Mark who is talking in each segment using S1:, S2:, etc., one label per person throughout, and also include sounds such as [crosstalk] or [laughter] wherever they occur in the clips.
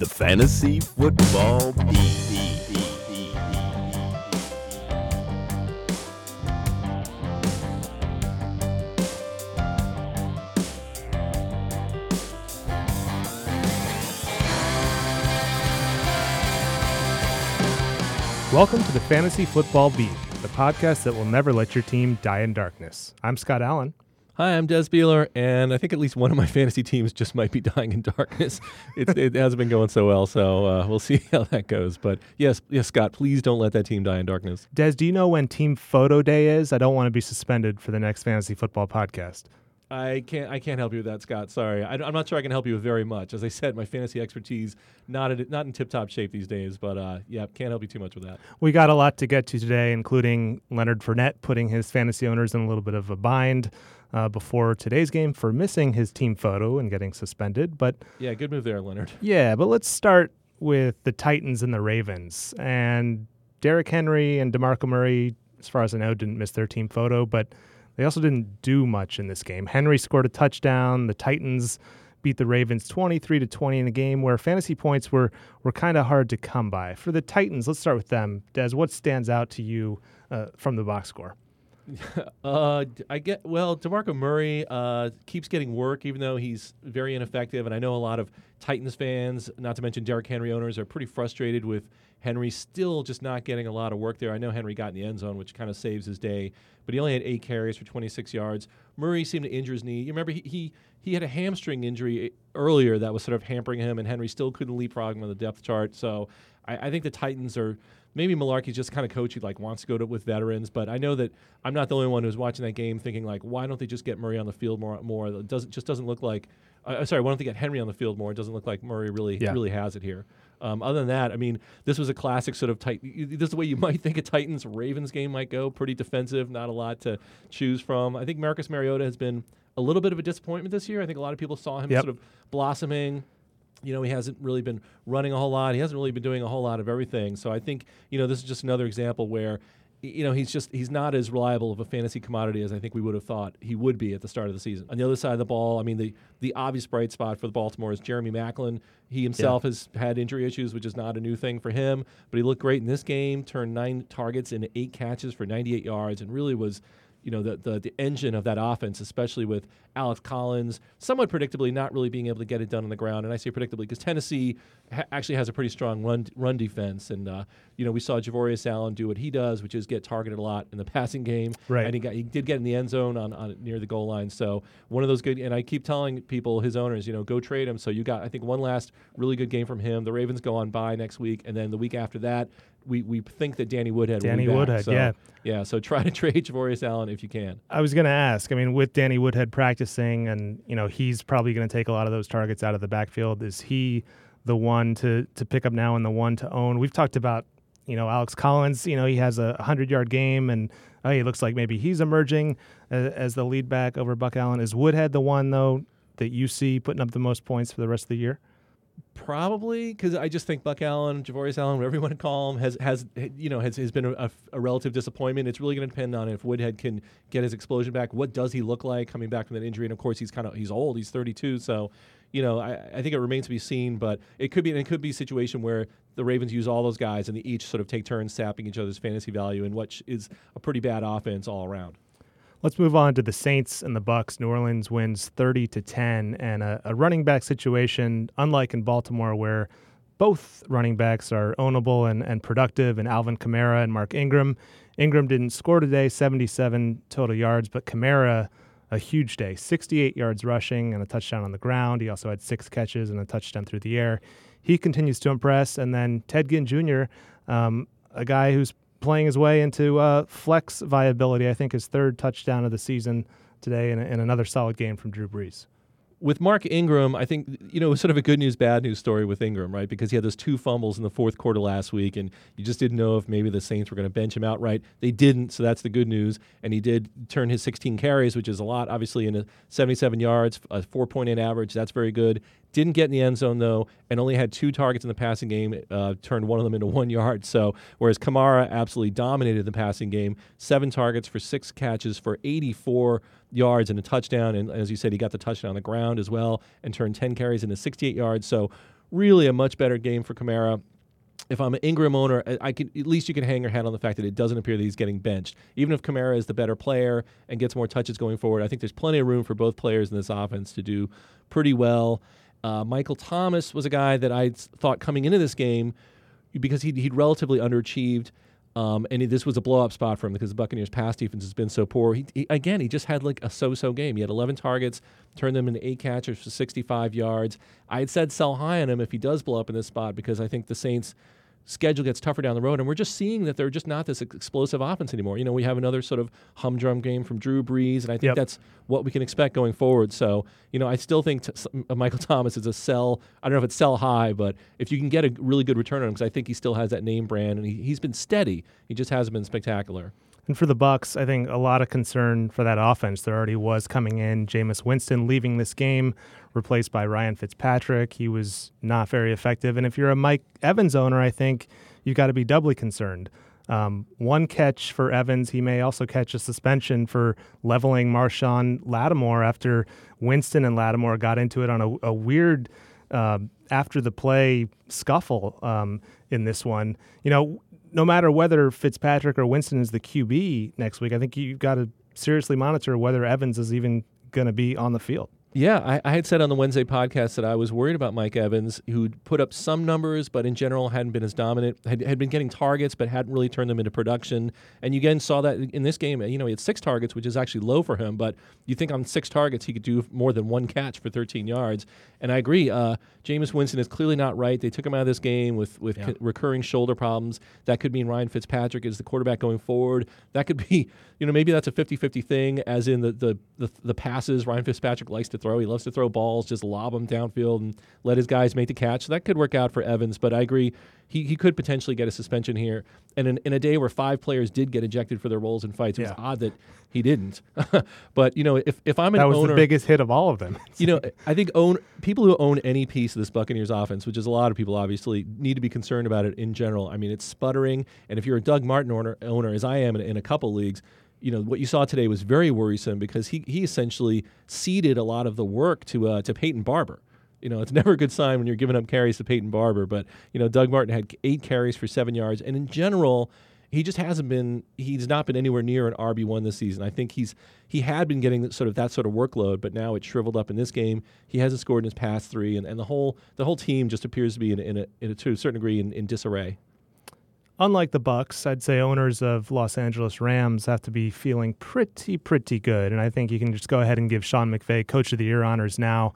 S1: the Fantasy Football Beat.
S2: Welcome to the Fantasy Football Beat, the podcast that will never let your team die in darkness. I'm Scott Allen.
S3: Hi, I'm Des Beeler, and I think at least one of my [laughs] fantasy teams just might be [laughs] dying in darkness. It's, [laughs] it hasn't been going so well, so uh, we'll see how that goes. But yes, yes, Scott, please don't let that team die in darkness.
S2: Des, do you know when Team Photo Day is? I don't want to be suspended for the next Fantasy Football podcast.
S3: I can't. I can't help you with that, Scott. Sorry, I, am not sure I can help you with very much. As I said, my fantasy expertise not at, not in tip top shape these days. But uh, yeah, can't help you too much with that.
S2: We got a lot to get to today, including Leonard Fournette putting his fantasy owners in a little bit of a bind uh, before today's game for missing his team photo and getting suspended. But
S3: yeah, good move there, Leonard. [laughs]
S2: Yeah, but let's start with the Titans and the Ravens. And Derrick Henry and DeMarco Murray, as far as I know, didn't miss their team photo, but they also didn't do much in this game. Henry scored a touchdown. The Titans beat the Ravens 23 to 20 in a game where fantasy points were were kind of hard to come by. For the Titans, let's start with them. Des, what stands out to you uh, from the box score? [laughs]
S3: uh, I get well. Demarco Murray uh, keeps getting work, even though he's very ineffective. And I know a lot of Titans fans, not to mention Derrick Henry owners, are pretty frustrated with Henry still just not getting a lot of work there. I know Henry got in the end zone, which kind of saves his day, but he only had eight carries for 26 yards. Murray seemed to injure his knee. You remember he, he he had a hamstring injury earlier that was sort of hampering him, and Henry still couldn't leapfrog him on the depth chart. So I, I think the Titans are maybe Mularkey's just kind of coach who like wants to go to with veterans, but I know that I'm not the only one who's watching that game thinking like, why don't they just get Murray on the field more? More it doesn't just doesn't look like. Uh, sorry, why don't they get Henry on the field more? It doesn't look like Murray really yeah. really has it here. Um, other than that, I mean, this was a classic sort of tight. This is the way you [laughs] might think a Titans Ravens game might go. Pretty defensive, not a lot to choose from. I think Marcus Mariota has been a little bit of a disappointment this year. I think a lot of people saw him yep. sort of blossoming you know, he hasn't really been running a whole lot. He hasn't really been doing a whole lot of everything. So I think, you know, this is just another example where you know he's just he's not as reliable of a fantasy commodity as I think we would have thought he would be at the start of the season. On the other side of the ball, I mean the the obvious bright spot for the Baltimore is Jeremy Maclin. He himself yeah. has had injury issues, which is not a new thing for him, but he looked great in this game. Turned nine targets into eight catches for 98 yards, and really was you know the, the, the engine of that offense, especially with Alex Collins, somewhat predictably not really being able to get it done on the ground. And I say predictably because Tennessee ha- actually has a pretty strong run run defense, and uh, you know we saw Javorius Allen do what he does, which is get targeted a lot in the [laughs] passing game.
S2: Right.
S3: And he got he did get in the end zone on, on near the goal line. So one of those good. And I keep telling people, his owners, you know, go trade him. So you got I think one last really good game from him. The Ravens go on by next week, and then the week after that, we, we think that Danny Woodhead
S2: Danny
S3: will
S2: be Woodhead,
S3: so,
S2: yeah.
S3: Yeah, so [laughs] try to trade Javorius Allen if you can.
S2: I was going to ask, I mean, with Danny Woodhead practicing and, you know, he's probably going to take a lot of those targets out of the backfield. Is he the one to, to pick up now and the one to own? We've talked about, you know, Alex Collins, you know, he has a 100-yard game and oh, he looks like maybe he's emerging as, as the lead back over Buck Allen. Is Woodhead the one, though, that you see putting up the most points for the rest of the year?
S3: Probably because I just think Buck Allen, Javorius Allen, whatever you want to call him, has has you know has, has been a, a relative disappointment. It's really going to depend on if Woodhead can get his explosion back. What does he look like coming back from that injury? And of course, he's kind of he's old. He's 32, so you know I, I think it remains to be seen. But it could be it could be a situation where the Ravens use all those guys and they each sort of take turns sapping each other's fantasy value in what is a pretty bad offense all around.
S2: Let's move on to the Saints and the Bucks. New Orleans wins 30 to 10 and a, a, running back situation unlike in Baltimore where both running backs are ownable and, and productive and Alvin Kamara and Mark Ingram. Ingram didn't score today, 77 total yards, but Kamara a huge day, 68 yards rushing and a touchdown on the ground. He also had six catches and a touchdown through the air. He continues to impress. And then Ted Ginn Jr., um, a guy who's playing his way into uh, flex viability. I think his third touchdown of the season today, and, and another solid game from Drew Brees
S3: with Mark Ingram, I think you know it was sort of a good news, bad news story with Ingram, right? Because he had those two fumbles in the fourth quarter last week, and you just didn't know if maybe the Saints were going to bench him outright. They didn't, so that's the good news. And he did turn his 16 carries, which is a lot, obviously, in 77 yards, a 4.8 average. That's very good. Didn't get in the end zone though, and only had two targets in the passing game. Uh, turned one of them into one yard. So whereas Kamara absolutely dominated the passing game, seven targets for six catches for 84 yards and a touchdown. And as you said, he got the touchdown on the ground as well, and turned 10 carries into 68 yards. So really a much better game for Kamara. If I'm an Ingram owner, I, can at least you can hang your hat on the fact that it doesn't appear that he's getting benched. Even if Kamara is the better player and gets more touches going forward, I think there's plenty of room for both players in this offense to do pretty well. Uh, Michael Thomas was a guy that I thought coming into this game because he'd, he'd relatively underachieved. Um, and this was a blow up spot for him because the Buccaneers' pass defense has been so poor. He, he, again, he just had like a so so game. He had 11 targets, turned them into eight catches for 65 yards. I had said sell high on him if he does blow up in this spot because I think the Saints schedule gets tougher down the road, and we're just seeing that they're just not this explosive offense anymore. You know, we have another sort of humdrum game from Drew Brees, and I think
S2: Yep.
S3: that's what we can expect going forward. So, you know, I still think t- uh, Michael [laughs] Thomas is a sell. I don't know if it's sell high, but if you can get a really good return on him, because I think he still has that name brand, and he, he's been steady. He just hasn't been spectacular.
S2: And for the Bucks, I think a lot of concern for that offense. There already was coming in. Jameis Winston leaving this game, replaced by Ryan Fitzpatrick. He was not very effective. And if you're a Mike Evans owner, I think you've got to be doubly concerned. Um, one catch for Evans. He may also catch a suspension for leveling Marshon Lattimore after Winston and Lattimore got into it on a, a weird um, after the play scuffle um, in this one. You know, no matter whether Fitzpatrick or Winston is the QB next week, I think you've got to seriously monitor whether Evans is even going to be on the field.
S3: Yeah, I, I had said on the Wednesday podcast that I was worried about Mike Evans, who'd put up some numbers, but in general hadn't been as dominant. Had, had been getting targets, but hadn't really turned them into production. And you again saw that in this game. You know, he had six targets, which is actually low for him. But you think on six targets he could do more than one catch for 13 yards. And I agree. Uh, Jameis Winston is clearly not right. They took him out of this game with with
S2: Yeah.
S3: co- recurring shoulder problems. That could mean Ryan Fitzpatrick is the quarterback going forward. That could be, [laughs] you know, maybe that's a 50-50 thing, as in the the the, the passes Ryan Fitzpatrick likes to throw. He loves to throw balls, just lob them downfield and let his guys make the catch. So that could work out for Evans, but I agree. He, he could potentially get a suspension here. And in, in a day where five players did get ejected for their roles in fights, it was
S2: Yeah.
S3: odd that he didn't. [laughs] but, you know, if, if I'm an owner.
S2: That was
S3: owner,
S2: the biggest hit of all of them.
S3: you know, I think own people who own any piece of this Buccaneers offense, which is a lot of people, obviously, need to be concerned about it in general. I mean, it's sputtering, and if you're a Doug Martin owner, owner as I am in, in a couple leagues, you know what you saw today was very worrisome because he he essentially ceded a lot of the work to uh, to Peyton Barber. You know, it's [laughs] never a good sign when you're giving up carries to Peyton Barber. But you know, Doug Martin had eight carries for seven yards, and in general, he just hasn't been. He's not been anywhere near an RB one this season. I think he's he had been getting sort of that sort of workload, but now it's shriveled up in this game. He hasn't scored in his past three, and, and the whole the whole team just appears to be in, in, a, in a, to a certain degree in, in disarray.
S2: Unlike the Bucks, I'd say owners of Los Angeles Rams have to be feeling pretty, pretty good. And I think you can just go ahead and give Sean McVay Coach of the Year honors now.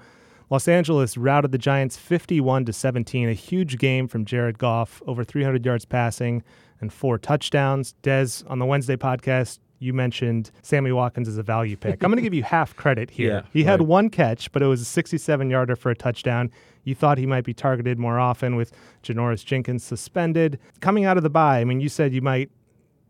S2: Los Angeles routed the Giants 51 to 17, a huge game from Jared Goff, over 300 yards passing and four touchdowns. Des, on the Wednesday podcast, you mentioned Sammy Watkins as a value pick. I'm going to give you [laughs] half credit here.
S3: Yeah,
S2: he had
S3: right.
S2: one catch, but it was a 67 yarder for a touchdown. You thought he might be targeted more often with Janoris Jenkins suspended. Coming out of the bye, I mean, you said you might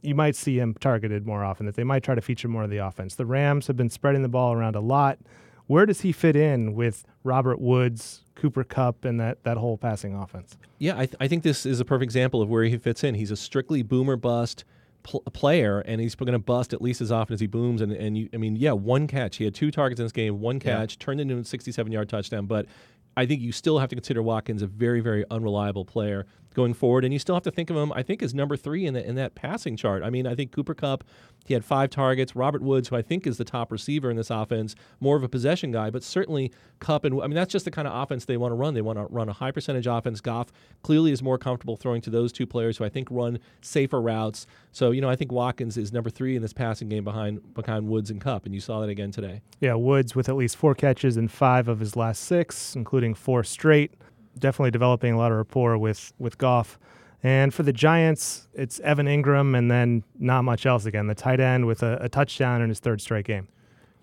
S2: you might see him targeted more often, that they might try to feature more of the offense. The Rams have been spreading the ball around a lot. Where does he fit in with Robert Woods, Cooper Kupp, and that, that whole passing offense?
S3: Yeah, I, th- I think this is a perfect example of where he fits in. He's a strictly boomer bust pl- player, and he's going to bust at least as often as he booms. And, and you, I mean, yeah, one catch. He had two targets in this game, one
S2: Yeah.
S3: catch, turned into a 67 yard touchdown. But I think you still have to consider Watkins a very, very unreliable player going forward, and you still have to think of him, I think, as number three in, the, in that passing chart. I mean, I think Cooper Kupp, he had five targets. Robert Woods, who I think is the top receiver in this offense, more of a possession guy, but certainly Kupp and I mean that's just the kind of offense they want to run. They want to run a high percentage offense. Goff clearly is more comfortable throwing to those two players who I think run safer routes. So you know I think Watkins is number three in this passing game behind behind Woods and Kupp, and you saw that again today.
S2: Yeah, Woods with at least four catches in five of his last six, including four straight. Definitely developing a lot of rapport with with Goff. And for the Giants, it's Evan Engram and then not much else again. The tight end with a, a touchdown in his third straight game.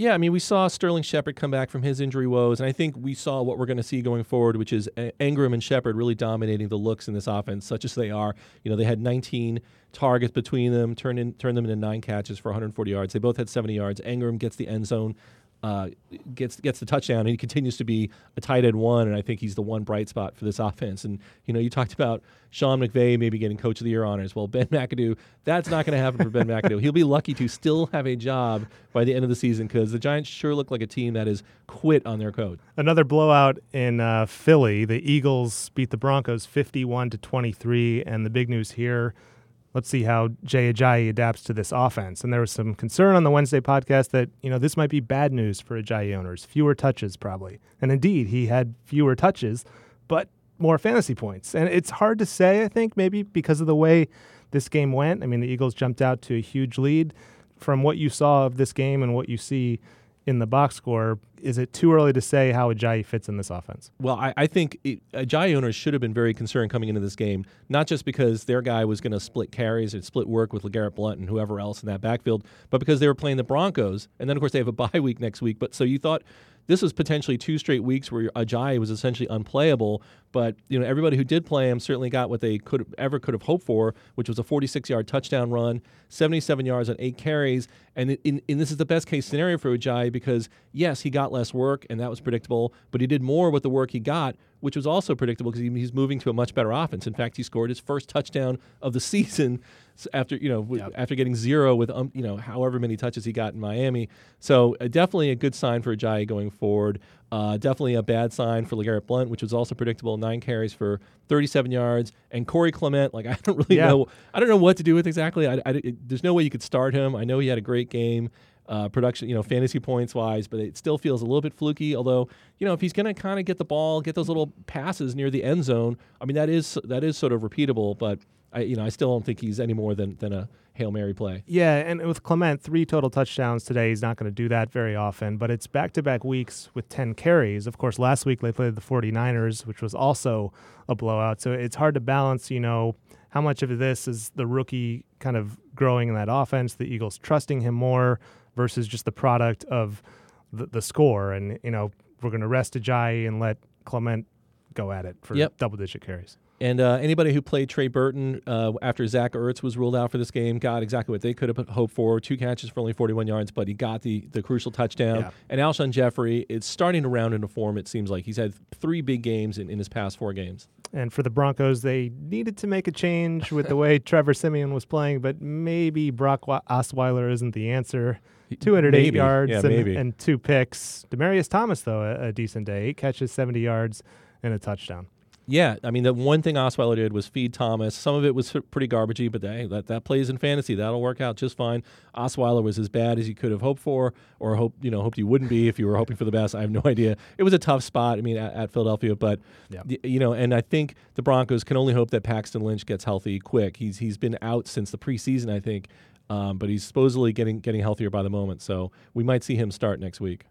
S3: Yeah, I mean, we saw Sterling Shepard come back from his injury woes, and I think we saw what we're going to see going forward, which is Engram and Shepard really dominating the looks in this offense, such as they are. You know, they had 19 targets between them, turned in, turned them into nine catches for 140 yards. They both had 70 yards. Engram gets the end zone uh, gets gets the touchdown, and he continues to be a tight end one, and I think he's the one bright spot for this offense. And you know, you talked about Sean McVay maybe getting Coach of the Year honors. Well, Ben [laughs] McAdoo, that's not going to happen for Ben McAdoo. He'll be lucky to still have a job by the end of the season because the Giants sure look like a team that is quit on their code.
S2: Another blowout in uh, Philly. The Eagles beat the Broncos 51 to 23, and the big news here let's see how Jay Ajayi adapts to this offense. And there was some concern on the Wednesday podcast that, you know, this might be bad news for Ajayi owners. Fewer touches, probably. And indeed, he had fewer touches, but more fantasy points. And it's hard to say, I think, maybe because of the way this game went. I mean, the Eagles jumped out to a huge lead. From what you saw of this game and what you see in the box score, is it too early to say how Ajayi fits in this offense?
S3: Well, I, I think it, Ajayi owners should have been very concerned coming into this game, not just because their guy was going to split carries and split work with LeGarrette Blunt and whoever else in that backfield, but because they were playing the Broncos. And then, of course, they have a bye [laughs] week next week. But so you thought this was potentially two straight weeks where Ajayi was essentially unplayable. But you know everybody who did play him certainly got what they could ever could have hoped for, which was a 46-yard touchdown run, 77 yards on eight carries, and in, in, this is the best case scenario for Ajayi because yes, he got less work and that was predictable, but he did more with the work he got, which was also predictable because he's moving to a much better offense. In fact, he scored his first touchdown of the [laughs] season after you know yep. after getting zero with um, you know however many touches he got in Miami. So uh, definitely a good sign for Ajayi going forward. Uh, definitely a bad sign for LeGarrette Blunt, which was also predictable. Nine carries for 37 yards, and Corey Clement. Like [laughs] I don't really yeah. know. I don't know what to do with exactly. I, I, it, there's no way you could start him. I know he had a great game. Uh, production, you know, fantasy points wise, but it still feels a little bit fluky. Although, you know, if he's going to kind of get the ball, get those little passes near the end zone, I mean, that is that is sort of repeatable. But I, you know, I still don't think he's any more than than a hail mary play.
S2: Yeah, and with Clement, three total touchdowns today. He's not going to do that very often, but it's back to back weeks with 10 carries. Of course, last week they played the 49ers, which was also a blowout. So it's hard to balance, you know, how much of this is the rookie kind of growing in that offense, the Eagles trusting him more versus just the product of the, the score. And, you know, we're going to rest Ajayi and let Clement go at it for yep. double digit carries.
S3: And uh, anybody who played Trey Burton uh, after Zach Ertz was ruled out for this game got exactly what they could have hoped for. Two catches for only 41 yards, but he got the, the crucial touchdown. Yeah. And Alshon Jeffery is starting to round into form, it seems like. He's had three big games in, in his past four games.
S2: And for the Broncos, they needed to make a change with the way [laughs] Trevor Siemian was playing, but maybe Brock Osweiler isn't the answer. 208
S3: maybe.
S2: yards
S3: yeah,
S2: and, and, two picks. Demaryius Thomas, though, a, a decent day. Eight catches, 70 yards, and a touchdown.
S3: Yeah, I mean the one thing Osweiler did was feed Thomas. Some of it was pretty garbagey, but hey, that that plays in fantasy. That'll work out just fine. Osweiler was as bad as you could have hoped for, or hope you know hoped he wouldn't be if you were hoping for the best. I have no [laughs] idea. It was a tough spot. I mean at, at Philadelphia, but yep. you know, and I think the Broncos can only hope that Paxton Lynch gets healthy quick. He's he's been out since the preseason, I think, um, but he's supposedly getting getting healthier by the moment. So we might see him start next week.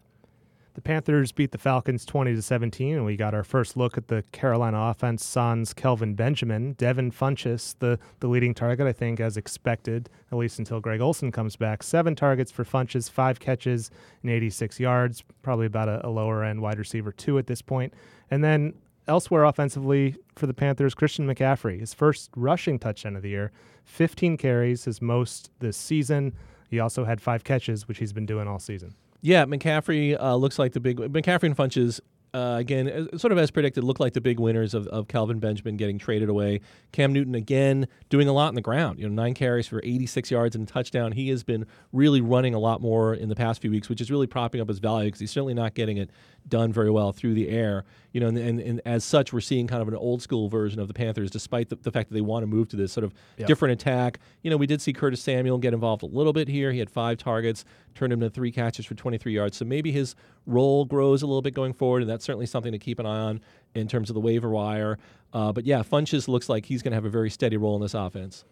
S2: The Panthers beat the Falcons 20 to 17, and we got our first look at the Carolina offense. Sans Kelvin Benjamin, Devin Funchess, the, the leading target, I think, as expected, at least until Greg Olsen comes back. Seven targets for Funchess, five catches and 86 yards, probably about a, a lower end wide receiver, two at this point. And then elsewhere offensively for the Panthers, Christian McCaffrey, his first rushing touchdown of the year, 15 carries, his most this season. He also had five catches, which he's been doing all season.
S3: Yeah, McCaffrey uh, looks like the big McCaffrey and Funchess. Uh, again, sort of as predicted, look like the big winners of, of Kelvin Benjamin getting traded away. Cam Newton again doing a lot in the ground. You know, nine carries for 86 yards and a touchdown. He has been really running a lot more in the past few weeks, which is really propping up his value because he's certainly not getting it done very well through the air. You know, and, and, and, as such, we're seeing kind of an old school version of the Panthers, despite the, the fact that they want to move to this sort of yep. different attack. You know, we did see Curtis Samuel get involved a little bit here. He had five targets, turned him to three catches for 23 yards. So maybe his role grows a little bit going forward, and that's certainly something to keep an eye on in terms of the waiver wire. Uh, but yeah, Funchess looks like he's going to have a very steady role in this offense.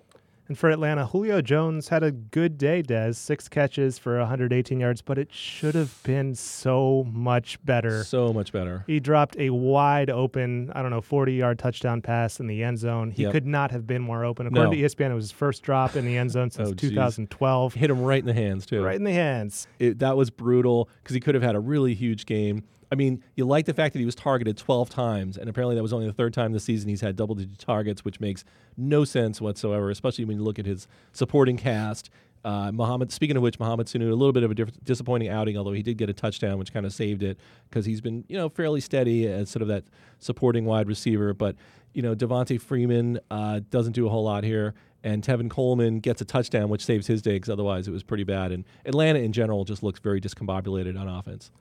S2: And for Atlanta, Julio Jones had a good day, Des. Six catches for 118 yards, but it should have been so much better.
S3: So much better.
S2: He dropped a wide open, I don't know, 40 yard touchdown pass in the end zone. He
S3: yep.
S2: could not have been more open. According
S3: no.
S2: to ESPN, it was his first drop in the end zone [laughs] since
S3: oh,
S2: 2012.
S3: Hit him right in the hands, too.
S2: Right in the hands.
S3: It, that was brutal because he could have had a really huge game. I mean, you like the fact that he was targeted 12 times, and apparently that was only the third time this season he's had double digit targets, which makes no sense whatsoever, especially when you look at his supporting cast. Uh, Muhammad, speaking of which, Mohamed Sanu, a little bit of a diff- disappointing outing, although he did get a touchdown, which kind of saved it because he's been, you know, fairly steady as sort of that supporting wide receiver. But, you know, Devonta Freeman uh, doesn't do a whole lot here, and Tevin Coleman gets a touchdown, which saves his day because otherwise it was pretty bad. And Atlanta in general just looks very discombobulated on offense.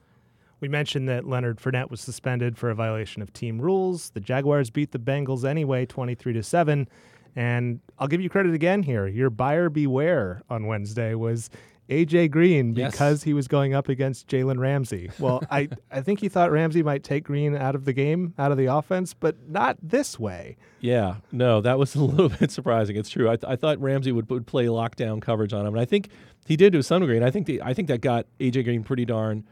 S2: We mentioned that Leonard Fournette was suspended for a violation of team rules. The Jaguars beat the Bengals anyway, 23 to 7. And I'll give you credit again here. Your buyer beware on Wednesday was AJ Green
S3: Yes.
S2: because he was going up against Jalen Ramsey. Well, [laughs] I, I think he thought Ramsey might take Green out of the game, out of the offense, but not this way.
S3: Yeah, no, that was [laughs] a little bit surprising. It's true. I, th- I thought Ramsey would, would play lockdown coverage on him, and I think he did to some degree. And I think the, I think that got AJ Green pretty darn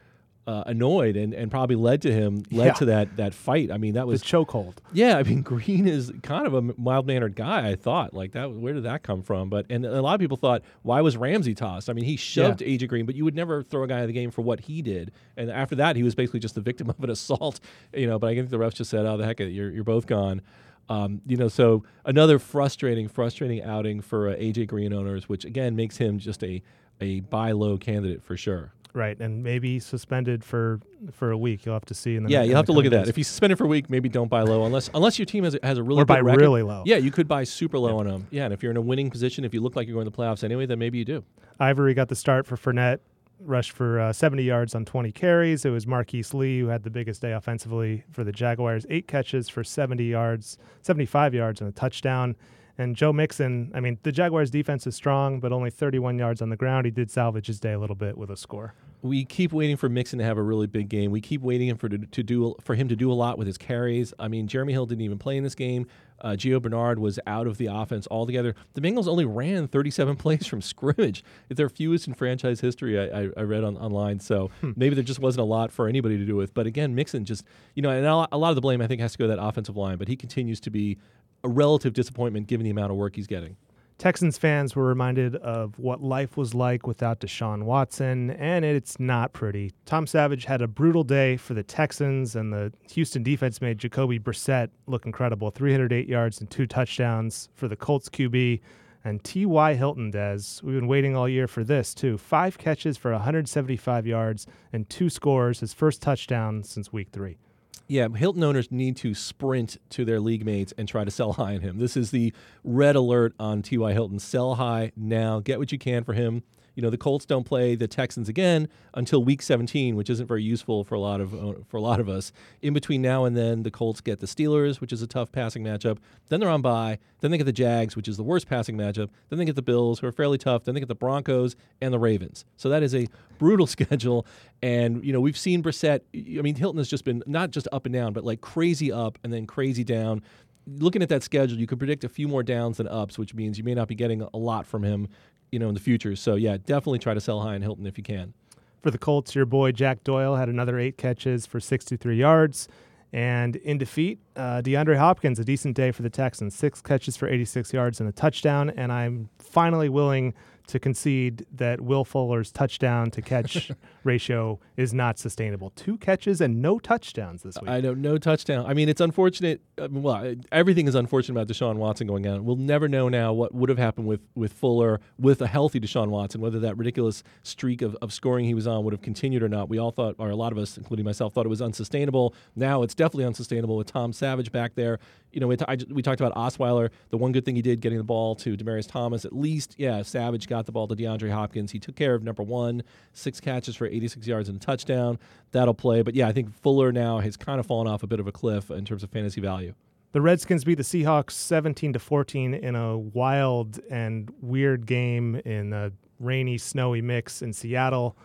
S3: uh, annoyed, and, and probably led to him led
S2: Yeah.
S3: to that that fight. I mean, that
S2: The
S3: was
S2: chokehold.
S3: yeah. I mean, [laughs] Green is kind of a mild mannered guy. I thought like that. Where did that come from? But and a lot of people thought, why was Ramsey tossed? I mean, he shoved AJ Green, but you would never throw a guy out of the game for what he did. And after that, he was basically just the victim [laughs] of an assault. You know, but I think the refs just said, oh, the heck, you're you're both gone. Um, you know, so another frustrating, frustrating outing for uh, AJ Green owners, which again makes him just a a buy low candidate for sure.
S2: Right, and maybe suspended for for a week. You'll have to see in the
S3: Yeah, you'll have to look at that. If he's suspended for a week, maybe don't buy low unless unless your team has, a- has a really
S2: Or
S3: good
S2: buy
S3: record.
S2: really low.
S3: Yeah, you could buy super low on him. Yeah, and if you're in a winning position, if you look like you're going to the playoffs anyway, then maybe you do.
S2: Ivory got the start for Fournette, rushed for uh, 70 yards on 20 carries. It was Marquise Lee who had the biggest day offensively for the Jaguars, eight catches for 70 yards, 75 yards and a touchdown. And Joe Mixon, I mean, the Jaguars' defense is strong, but only 31 yards on the ground. He did salvage his day a little bit with a score.
S3: We keep waiting for Mixon to have a really big game. We keep waiting for to, to do for him to do a lot with his carries. I mean, Jeremy Hill didn't even play in this game. Uh, Gio Bernard was out of the offense altogether. The Bengals only ran 37 [laughs] plays from scrimmage. It's their fewest in franchise history. I, I, I read on online, so maybe there just wasn't a lot for anybody to do with. But again, Mixon just you know, and a lot- a lot of the blame I think has to go to that offensive line. But he continues to be a relative disappointment given the amount of work he's getting.
S2: Texans fans were reminded of what life was like without Deshaun Watson, and it's not pretty. Tom Savage had a brutal day for the Texans, and the Houston defense made Jacoby Brissett look incredible 308 yards and two touchdowns for the Colts QB. And T.Y. Hilton, Des, we've been waiting all year for this, too. Five catches for 175 yards and two scores, his first touchdown since week three.
S3: Yeah, Hilton owners need to sprint to their league mates and try to sell high on him. This is the red alert on T.Y. Hilton. Sell high now. Get what you can for him. You know, the Colts don't play the Texans again until week 17, which isn't very useful for a lot of uh, for a lot of us. In between now and then, the Colts get the Steelers, which is a tough passing matchup. Then they're on bye. Then they get the Jags, which is the worst passing matchup. Then they get the Bills, who are fairly tough. Then they get the Broncos and the Ravens. So that is a brutal [laughs] schedule. And you know, we've seen Brissett. I mean, Hilton has just been not just up and down, but like crazy up and then crazy down. Looking at that schedule, you could predict a few more downs than ups, which means you may not be getting a lot from him, you know, in the future. So yeah, definitely try to sell high on Hilton if you can.
S2: For the Colts, your boy Jack Doyle had another eight catches for 63 yards. And in defeat, uh, DeAndre Hopkins, a decent day for the Texans. Six catches for 86 yards and a touchdown. And I'm finally willing to concede that Will Fuller's touchdown to catch [laughs] ratio is not sustainable. Two catches and no touchdowns this week.
S3: I know no touchdown. I mean, it's unfortunate. Uh, I mean, well, everything is unfortunate about Deshaun Watson going out. We'll never know now what would have happened with with Fuller with a healthy Deshaun Watson, whether that ridiculous streak of, of scoring he was on would have continued or not. We all thought, or a lot of us, including myself, thought it was unsustainable. Now it's definitely unsustainable with Tom Savage back there. You know, we, t- I we talked about Osweiler. The one good thing he did getting the ball to Demaryius Thomas. At least, yeah, Savage got the ball to DeAndre Hopkins. He took care of number one, six catches for 86 yards and a touchdown. That'll play. But yeah, I think Fuller now has kind of fallen off a bit of a cliff in terms of fantasy value.
S2: The Redskins beat the Seahawks 17 to 14 in a wild and weird game in a rainy, snowy mix in Seattle.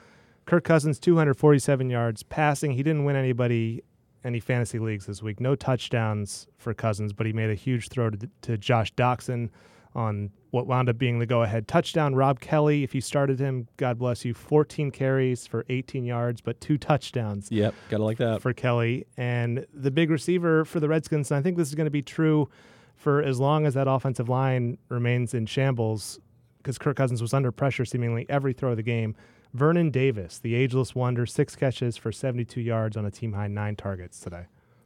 S2: Kirk Cousins 247 yards passing. He didn't win anybody any fantasy leagues this week. No touchdowns for Cousins, but he made a huge throw to, to Josh Doctson on what wound up being the go-ahead touchdown. Rob Kelley, if you started him, God bless you, 14 carries for 18 yards, but two touchdowns
S3: Yep, gotta like that.
S2: for Kelley. And the big receiver for the Redskins, and I think this is going to be true for as long as that offensive line remains in shambles, because Kirk Cousins was under pressure seemingly every throw of the game. Vernon Davis, the ageless wonder, six catches for 72 yards on a team high nine targets today.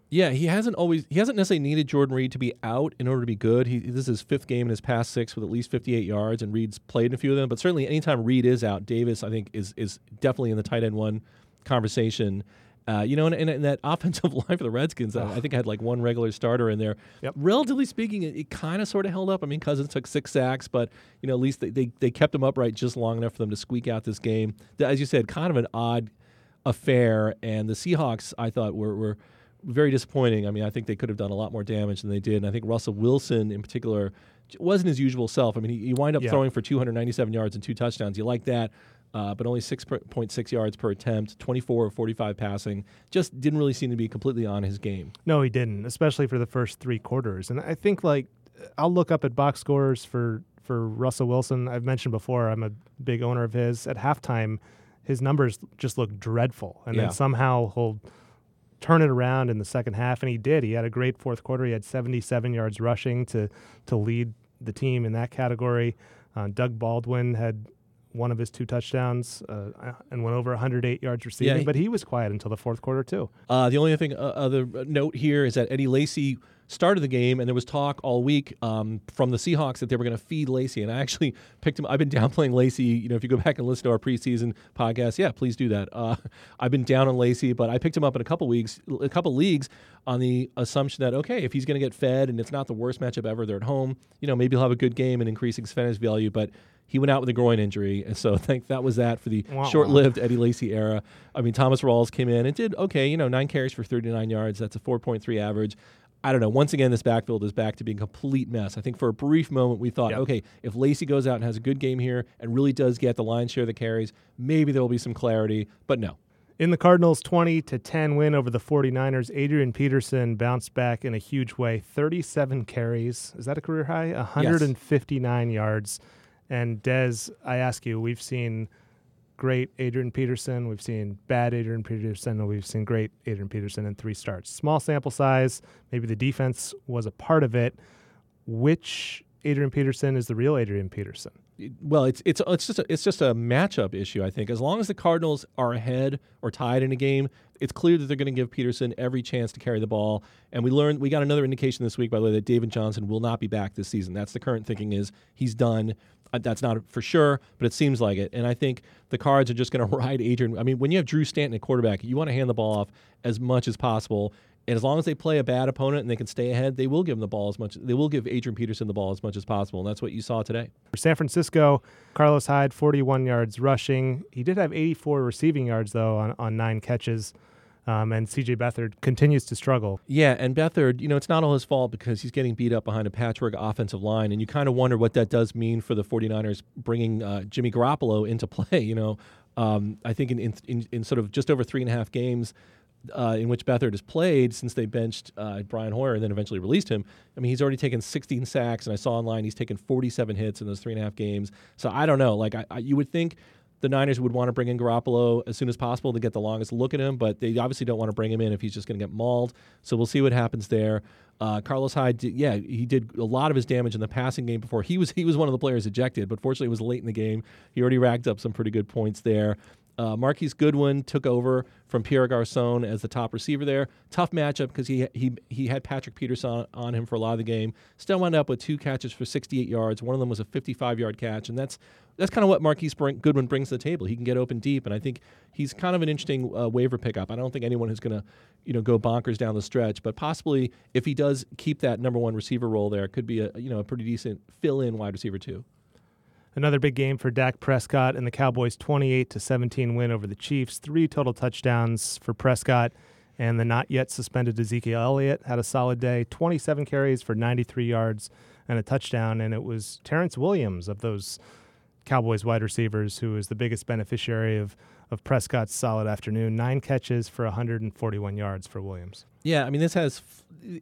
S3: Yeah, he hasn't always he hasn't necessarily needed Jordan Reed to be out in order to be good. He, this is his fifth game in his past six with at least 58 yards, and Reed's played in a few of them. But certainly, anytime Reed is out, Davis I think is is definitely in the tight end one conversation. Uh, you know, and, and, and that [laughs] offensive line for the Redskins, I, I think had like one regular starter in there.
S2: Yep.
S3: Relatively speaking, it, it kind of sort of held up. I mean, Cousins took six sacks, but you know, at least they, they they kept him upright just long enough for them to squeak out this game. As you said, kind of an odd affair, and the Seahawks I thought were were very disappointing. I mean, I think they could have done a lot more damage than they did. And I think Russell Wilson, in particular, wasn't his usual self. I mean, he, he wound up
S2: Yeah.
S3: throwing for 297 yards and two touchdowns. You like that, uh, but only 6.6 yards per attempt, 24 or 45 passing. Just didn't really seem to be completely on his game.
S2: No, he didn't, especially for the first three quarters. And I think like I'll look up at box scores for for Russell Wilson. I've mentioned before I'm a big owner of his. At halftime, his numbers just look dreadful, and
S3: Yeah.
S2: then somehow he'll turn it around in the second half, and he did. He had a great fourth quarter. He had 77 yards rushing to to lead the team in that category. Uh, Doug Baldwin had one of his two touchdowns uh, and went over 108 yards receiving,
S3: he-
S2: but he was quiet until the fourth quarter too.
S3: Uh, the only other thing, uh, other note here is that Eddie Lacy started the game, and there was talk all week um, from the Seahawks that they were going to feed Lacy. And I actually [laughs] picked him. I've been downplaying [laughs] Lacy. You know, if you go back and listen to our preseason podcast, yeah, please do that. Uh, [laughs] I've been down on Lacy, but I picked him up in a couple weeks, a couple leagues, on the assumption that okay, if he's going to get fed and it's not the worst matchup ever, they're at home. You know, maybe he'll have a good game and increasing his fantasy value, but. He went out with a groin injury, and so I think that was that for the
S2: wah.
S3: short-lived Eddie Lacy era. I mean, Thomas Rawls came in and did okay. You know, nine carries for 39 yards. That's a 4.3 average. I don't know. Once again, this backfield is back to being a complete mess. I think for a brief moment we thought,
S2: Yep.
S3: okay, if Lacy goes out and has a good game here and really does get the lion's share of the carries, maybe there will be some clarity. But no,
S2: In the Cardinals' 20 to 10 win over the 49ers, Adrian Peterson bounced back in a huge way. 37 carries. Is that a career high? 159 yards. And Des, I ask you, we've seen great Adrian Peterson, we've seen bad Adrian Peterson, and we've seen great Adrian Peterson in three starts. Small sample size. Maybe the defense was a part of it. Which Adrian Peterson is the real Adrian Peterson?
S3: well, it's it's it's just a, it's just a matchup issue. I think as long as the Cardinals are ahead or tied in a game, it's clear that they're going to give Peterson every chance to carry the ball. And we learned we got another indication this week, by the way, that David Johnson will not be back this season. That's the current thinking is he's done. Uh, that's not for sure, but it seems like it. And I think the Cards are just going [laughs] to ride Adrian. I mean, when you have Drew Stanton at quarterback, you want to hand the ball off as much as possible. And as long as they play a bad opponent and they can stay ahead, they will give him the ball as much. They will give Adrian Peterson the ball as much as possible, and that's what you saw today.
S2: For San Francisco, Carlos Hyde, 41 yards rushing. He did have 84 receiving yards, though, on, on nine catches. Um, and CJ Beathard continues to struggle.
S3: Yeah, and Beathard, you know, it's not all his fault because he's getting beat up behind a patchwork offensive line, and you kind of wonder what that does mean for the 49ers bringing uh, Jimmy Garoppolo into [laughs] play. You know, um, I think in, in, in, sort of just over three and a half games uh, in which Beathard has played since they benched uh, Brian Hoyer and then eventually released him, I mean, he's already taken 16 sacks, and I saw online he's taken 47 hits in those three and a half games. So I don't know. Like, I, I, you would think the Niners would want to bring in Garoppolo as soon as possible to get the longest look at him, but they obviously don't want to bring him in if he's just going to get mauled. So we'll see what happens there. Uh, Carlos Hyde, did, yeah, he did a lot of his damage in the passing game before. He was he was one of the players ejected, but fortunately it was late in the game. He already racked up some pretty good points there. Uh, Marquise Goodwin took over from Pierre Garcon as the top receiver there. Tough matchup because he he he had Patrick Peterson on, him for a lot of the game. Still wound up with two catches for 68 yards. One of them was a 55 yard catch, and that's that's kind of what Marquise bring, Goodwin brings to the table. He can get open deep, and I think he's kind of an interesting uh, waiver pickup. I don't think anyone who's going to you know go bonkers down the stretch, but possibly if he does keep that number one receiver role there, it could be a you know a pretty decent fill in wide receiver too.
S2: Another big game for Dak Prescott and the Cowboys 28 to 17 win over the Chiefs. Three total touchdowns for Prescott and the not yet suspended Ezekiel Elliott had a solid day. 27 carries for 93 yards and a touchdown and it was Terrance Williams of those Cowboys wide receivers who was the biggest beneficiary of of Prescott's solid afternoon. 9 catches for 141 yards for Williams.
S3: Yeah, I mean this has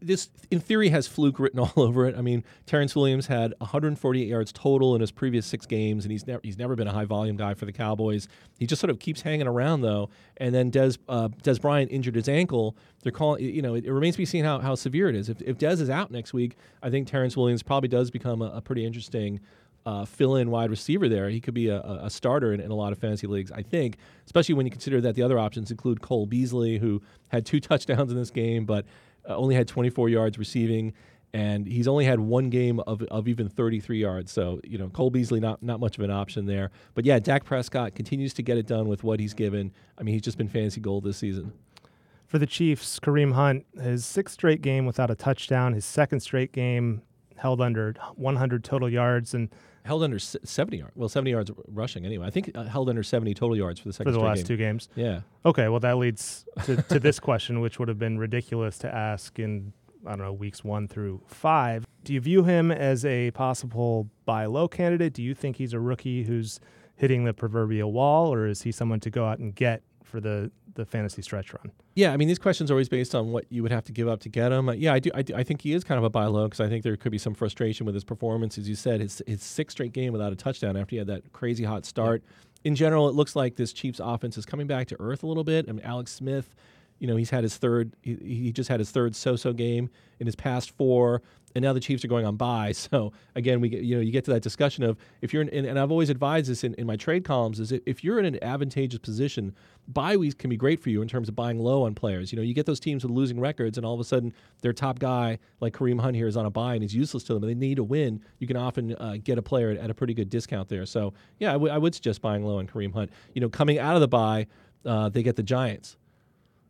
S3: this in theory has fluke written [laughs] all over it. I mean Terrance Williams had 148 yards total in his previous six games, and he's never he's never been a high volume guy for the Cowboys. He just sort of keeps hanging around though. And then Des uh, Dez Bryant injured his ankle. They're calling you know it, it remains to be seen how, how severe it is. If if Dez is out next week, I think Terrance Williams probably does become a, a pretty interesting. Uh, fill-in wide receiver there. He could be a, a starter in, in a lot of fantasy leagues, I think, especially when you consider that the other options include Cole Beasley, who had two [laughs] touchdowns in this game, but uh, only had 24 yards receiving, and he's only had one game of, of even 33 yards. So you know Cole Beasley not not much of an option there. But yeah, Dak Prescott continues to get it done with what he's given. I mean, he's just been fantasy gold this season.
S2: For the Chiefs, Kareem Hunt, his sixth straight game without a touchdown, his second straight game held under 100 total yards, and
S3: held under 70 yards. Well, 70 yards rushing anyway. I think uh, held under 70 total yards for the second
S2: for the last
S3: game.
S2: two games.
S3: Yeah.
S2: Okay, well that leads to, to this question, which would have been ridiculous to ask in I don't know weeks one through five. Do you view him as a possible buy low candidate? Do you think he's a rookie who's hitting the proverbial wall, or is he someone to go out and get for the the fantasy stretch run?
S3: Yeah, I mean these questions are always based on what you would have to give up to get him. Uh, yeah, I do, I do. I think he is kind of a buy low because I think there could be some frustration with his performance. As you said, his his sixth straight game without a touchdown after he had that crazy hot start. In general, it looks like this Chiefs offense is coming back to earth a little bit. I mean, Alex Smith, you know, he's had his third. He, he just had his third so-so game in his past four and now the Chiefs are going on bye. [laughs] So again, we get you know you get to that discussion of if you're in, and I've always advised this in, in my trade columns is if you're in an advantageous position, bye weeks can be great for you in terms of buying low on players. You know, you get those teams with losing records, and all of a sudden their top guy like Kareem Hunt here is on a bye and he's useless to them, and they need a win. You can often uh, get a player at, a pretty good discount there. So yeah, I, w- I would suggest buying low on Kareem Hunt. You know, coming out of the bye, uh, they get the Giants.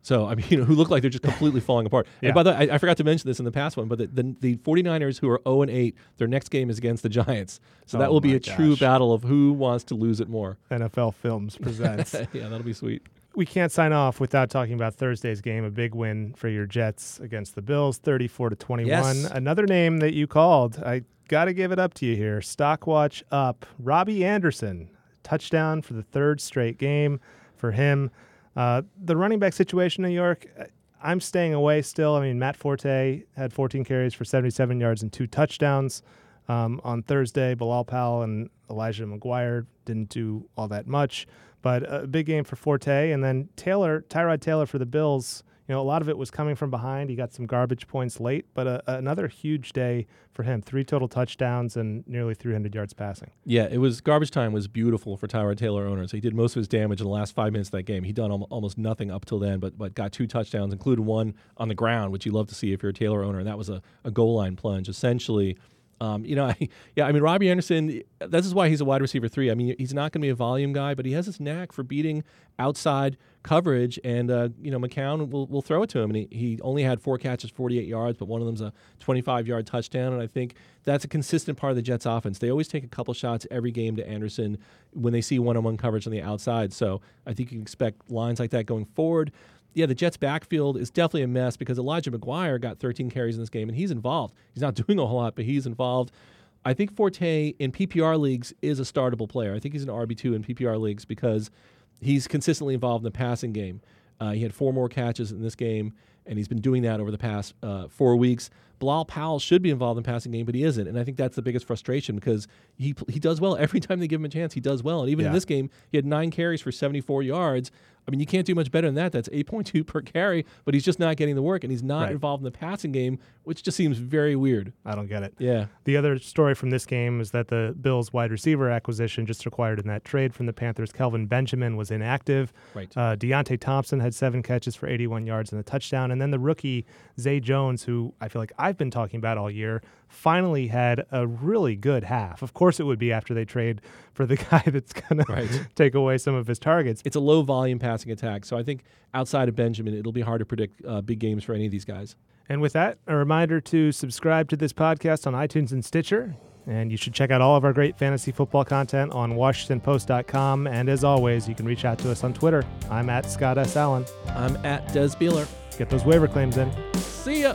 S3: So, I mean, [laughs] you know, who look like they're just completely [laughs] falling apart. Yeah. And by the way, I, I, forgot to mention this in the past one, but the, the, the 49ers who are 0 and 8, their next game is against the Giants. So oh that will be a gosh. true battle of who wants to lose it more.
S2: NFL Films [laughs] presents.
S3: yeah, that'll be sweet.
S2: We can't sign off without talking about Thursday's game, a big win for your Jets against the Bills, 34 to 21.
S3: Yes.
S2: Another name that you called. I got to give it up to you here. Stockwatch up. Robby Anderson, touchdown for the third straight game for him. Uh, the running back situation in New York, uh, I'm staying away still. I mean, Matt Forte had 14 carries for 77 yards and two touchdowns. Um, on Thursday, Bilal Powell and Elijah McGuire didn't do all that much, but a big game for Forte. And then Taylor, Tyrod Taylor for the Bills you know, a lot of it was coming from behind. He got some garbage points late, but uh, another huge day for him. Three total touchdowns and nearly 300 yards passing.
S3: Yeah, it was garbage time was beautiful for Tyrod Taylor owners. He did most of his damage in the last five minutes of that game. He done al- almost nothing up till then, but but got two touchdowns, including one on the ground, which you love to see if you're a Taylor owner. And that was a, a goal line plunge. Essentially, um, you know, I, [laughs] yeah, I mean, Robby Anderson, this is why he's a wide receiver three. I mean, he's not going to be a volume guy, but he has this knack for beating outside coverage, and, uh, you know, McCown will, will throw it to him. And he, he only had four catches, 48 yards, but one of them's a 25 yard touchdown. And I think that's a consistent part of the Jets offense. They always take a couple shots every game to Anderson when they see one on one coverage on the outside. So I think you can expect lines like that going forward yeah, the Jets' backfield is definitely a mess because Elijah McGuire got 13 carries in this game, and he's involved. He's not [laughs] doing a whole lot, but he's involved. I think Forte in PPR leagues is a startable player. I think he's an RB2 in PPR leagues because he's consistently involved in the passing game. Uh, he had four more catches in this game, and he's been doing that over the past uh, four weeks. Bilal Powell should be involved in passing game, but he isn't, and I think that's the biggest frustration because he he does well [laughs] every time they give him a chance. He does well, and even yeah. in this game, he had nine carries for 74 yards. I mean, you can't do much better than that. That's 8.2 [laughs] per carry, but he's just not getting the work, and he's not right. involved in the passing game, which just seems very weird.
S2: I don't get it.
S3: Yeah.
S2: The other story from this game is that the Bills wide receiver acquisition just acquired in that trade from the Panthers, Kelvin Benjamin, was inactive.
S3: Right.
S2: Uh, Deonte Thompson had seven catches for 81 yards and a touchdown, and then the rookie Zay Jones, who I feel like I've been talking about all year, finally had a really good half. Of course, it would be after they trade for the [laughs] guy that's going right. to [laughs] take away some of his targets.
S3: It's a low volume passing attack. So I think outside of Benjamin, it'll be hard to predict uh, big games for any of these guys.
S2: And with that, a reminder to subscribe to this podcast on iTunes and Stitcher. And you should check out all of our great fantasy football content on WashingtonPost.com. And as always, you can reach out to us on Twitter. I'm at Scott S. Allen.
S3: I'm at Des Beeler.
S2: Get those waiver claims in.
S3: See ya.